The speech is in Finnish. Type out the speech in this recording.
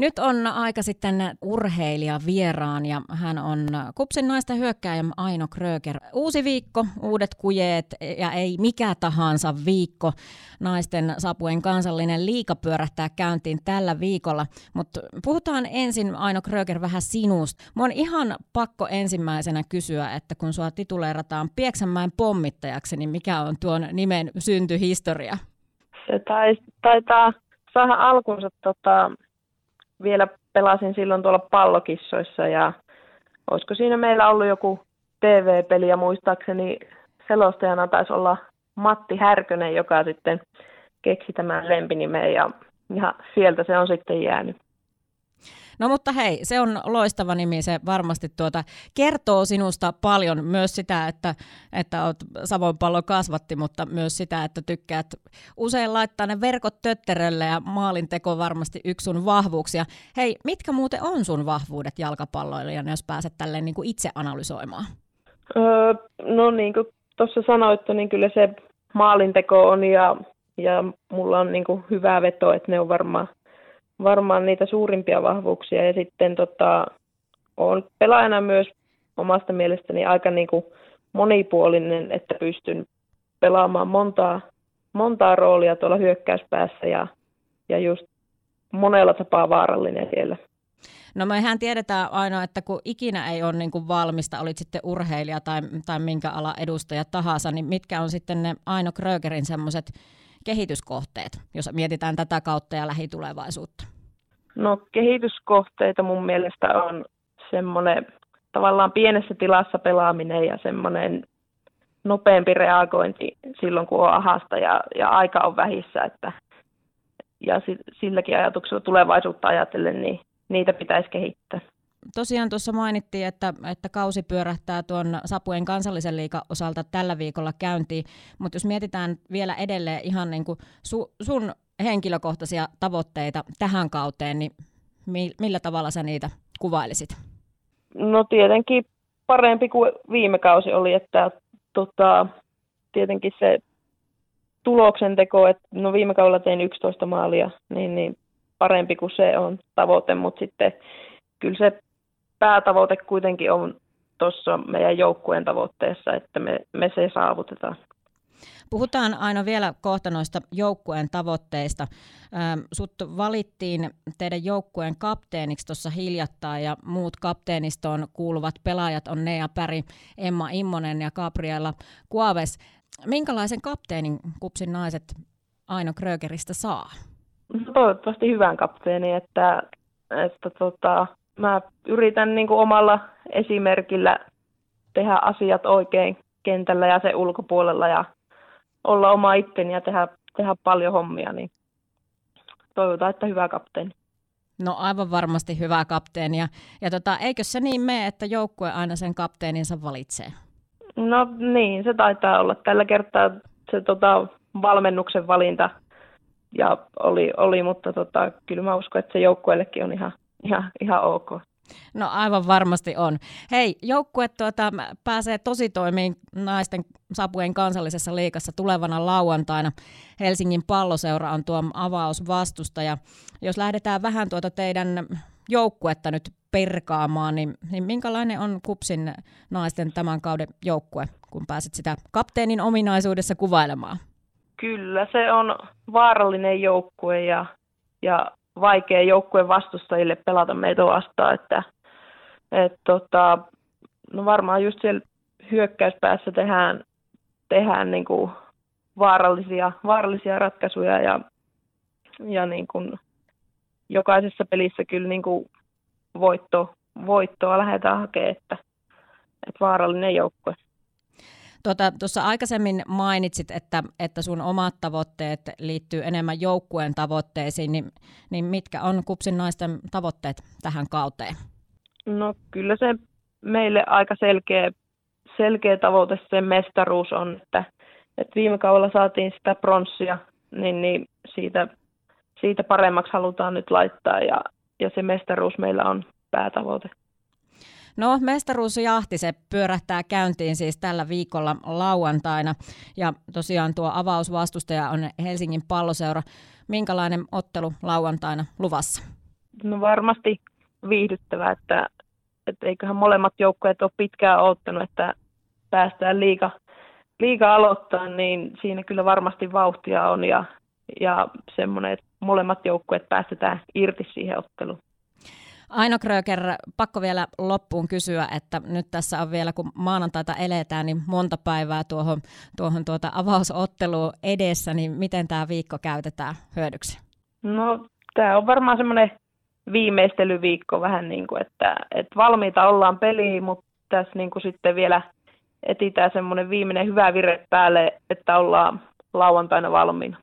Nyt on aika sitten urheilija vieraan ja hän on Kupsin naisten hyökkääjä Aino Kröger. Uusi viikko, uudet kujeet ja ei mikä tahansa viikko. Naisten sapuen kansallinen liika pyörähtää käyntiin tällä viikolla. Mutta puhutaan ensin Aino Kröger vähän sinusta. Mä on ihan pakko ensimmäisenä kysyä, että kun sua tituleerataan Pieksämäen pommittajaksi, niin mikä on tuon nimen syntyhistoria? Se taitaa saada alkunsa tota, vielä pelasin silloin tuolla pallokissoissa ja olisiko siinä meillä ollut joku TV-peli ja muistaakseni selostajana taisi olla Matti Härkönen, joka sitten keksi tämän lempinimen ja, ja sieltä se on sitten jäänyt. No mutta hei, se on loistava nimi, se varmasti tuota, kertoo sinusta paljon myös sitä, että, että olet Savon pallo kasvatti, mutta myös sitä, että tykkäät usein laittaa ne verkot tötterölle ja maalinteko varmasti yksi sun vahvuuksia. Hei, mitkä muuten on sun vahvuudet jalkapalloilijana, jos pääset tälleen niin kuin itse analysoimaan? Öö, no niin kuin tuossa sanoit, niin kyllä se maalinteko on ja, ja mulla on niin kuin hyvä veto, että ne on varmaan varmaan niitä suurimpia vahvuuksia. Ja sitten tota, olen pelaajana myös omasta mielestäni aika niin kuin monipuolinen, että pystyn pelaamaan montaa, montaa roolia tuolla hyökkäyspäässä ja, ja just monella tapaa vaarallinen siellä. No mehän tiedetään aina, että kun ikinä ei ole niin kuin valmista, olit sitten urheilija tai, tai minkä ala edustaja tahansa, niin mitkä on sitten ne Aino Krögerin semmoiset kehityskohteet, jos mietitään tätä kautta ja lähitulevaisuutta? No kehityskohteita mun mielestä on semmoinen tavallaan pienessä tilassa pelaaminen ja semmoinen nopeampi reagointi silloin, kun on ahasta ja, ja aika on vähissä. Että, ja silläkin ajatuksella tulevaisuutta ajatellen, niin niitä pitäisi kehittää. Tosiaan tuossa mainittiin, että, että kausi pyörähtää tuon Sapujen kansallisen liikan osalta tällä viikolla käyntiin, mutta jos mietitään vielä edelleen ihan niin kuin su, sun henkilökohtaisia tavoitteita tähän kauteen, niin millä tavalla sä niitä kuvailisit? No tietenkin parempi kuin viime kausi oli, että tota, tietenkin se tuloksen teko, että no viime kaudella tein 11 maalia, niin, niin parempi kuin se on tavoite, mutta sitten kyllä se päätavoite kuitenkin on tuossa meidän joukkueen tavoitteessa, että me, me se saavutetaan. Puhutaan aina vielä kohta noista joukkueen tavoitteista. Ähm, sut valittiin teidän joukkueen kapteeniksi tuossa hiljattain ja muut kapteenistoon kuuluvat pelaajat on Nea Päri, Emma Immonen ja Gabriella Kuaves. Minkälaisen kapteenin kupsin naiset Aino Krögeristä saa? No, toivottavasti hyvän kapteeni, että, että tota, mä yritän niin kuin omalla esimerkillä tehdä asiat oikein kentällä ja se ulkopuolella ja olla oma itteni ja tehdä, tehdä paljon hommia, niin toivotaan, että hyvä kapteeni. No aivan varmasti hyvä kapteeni. Ja, ja tota, eikö se niin mene, että joukkue aina sen kapteeninsa valitsee? No niin, se taitaa olla. Tällä kertaa se tota, valmennuksen valinta ja oli, oli mutta tota, kyllä mä uskon, että se joukkueellekin on ihan, ihan, ihan ok. No aivan varmasti on. Hei, joukkue tuota, pääsee tositoimiin naisten sapujen kansallisessa liikassa tulevana lauantaina. Helsingin palloseura on tuo avausvastustaja. Jos lähdetään vähän tuota teidän joukkuetta nyt perkaamaan, niin, niin minkälainen on Kupsin naisten tämän kauden joukkue, kun pääset sitä kapteenin ominaisuudessa kuvailemaan? Kyllä, se on vaarallinen joukkue ja, ja vaikea joukkueen vastustajille pelata meitä vastaan, että et tota, no varmaan just siellä hyökkäyspäässä tehdään, tehdään niin kuin vaarallisia, vaarallisia ratkaisuja ja, ja niin kuin jokaisessa pelissä kyllä niin kuin voitto, voittoa lähdetään hakemaan, että, että vaarallinen joukkue. Tuota, tuossa aikaisemmin mainitsit, että, että sun omat tavoitteet liittyy enemmän joukkueen tavoitteisiin, niin, niin mitkä on Kupsin naisten tavoitteet tähän kauteen? No kyllä se meille aika selkeä, selkeä tavoite se mestaruus on, että, että viime kaudella saatiin sitä pronssia, niin, niin siitä, siitä paremmaksi halutaan nyt laittaa ja, ja se mestaruus meillä on päätavoite. No mestaruusjahti, se pyörähtää käyntiin siis tällä viikolla lauantaina ja tosiaan tuo avausvastustaja on Helsingin palloseura. Minkälainen ottelu lauantaina luvassa? no varmasti viihdyttävä, että, että eiköhän molemmat joukkueet ole pitkään odottanut, että päästään liiga, liiga aloittaa, niin siinä kyllä varmasti vauhtia on ja, ja semmoinen, että molemmat joukkueet päästetään irti siihen otteluun. Aino Kröger, pakko vielä loppuun kysyä, että nyt tässä on vielä, kun maanantaita eletään, niin monta päivää tuohon, tuohon tuota avausotteluun edessä, niin miten tämä viikko käytetään hyödyksi? No, tämä on varmaan semmoinen viimeistelyviikko vähän niin kuin, että, että valmiita ollaan peliin, mutta tässä niin kuin sitten vielä etitään semmoinen viimeinen hyvä vire päälle, että ollaan lauantaina valmiina.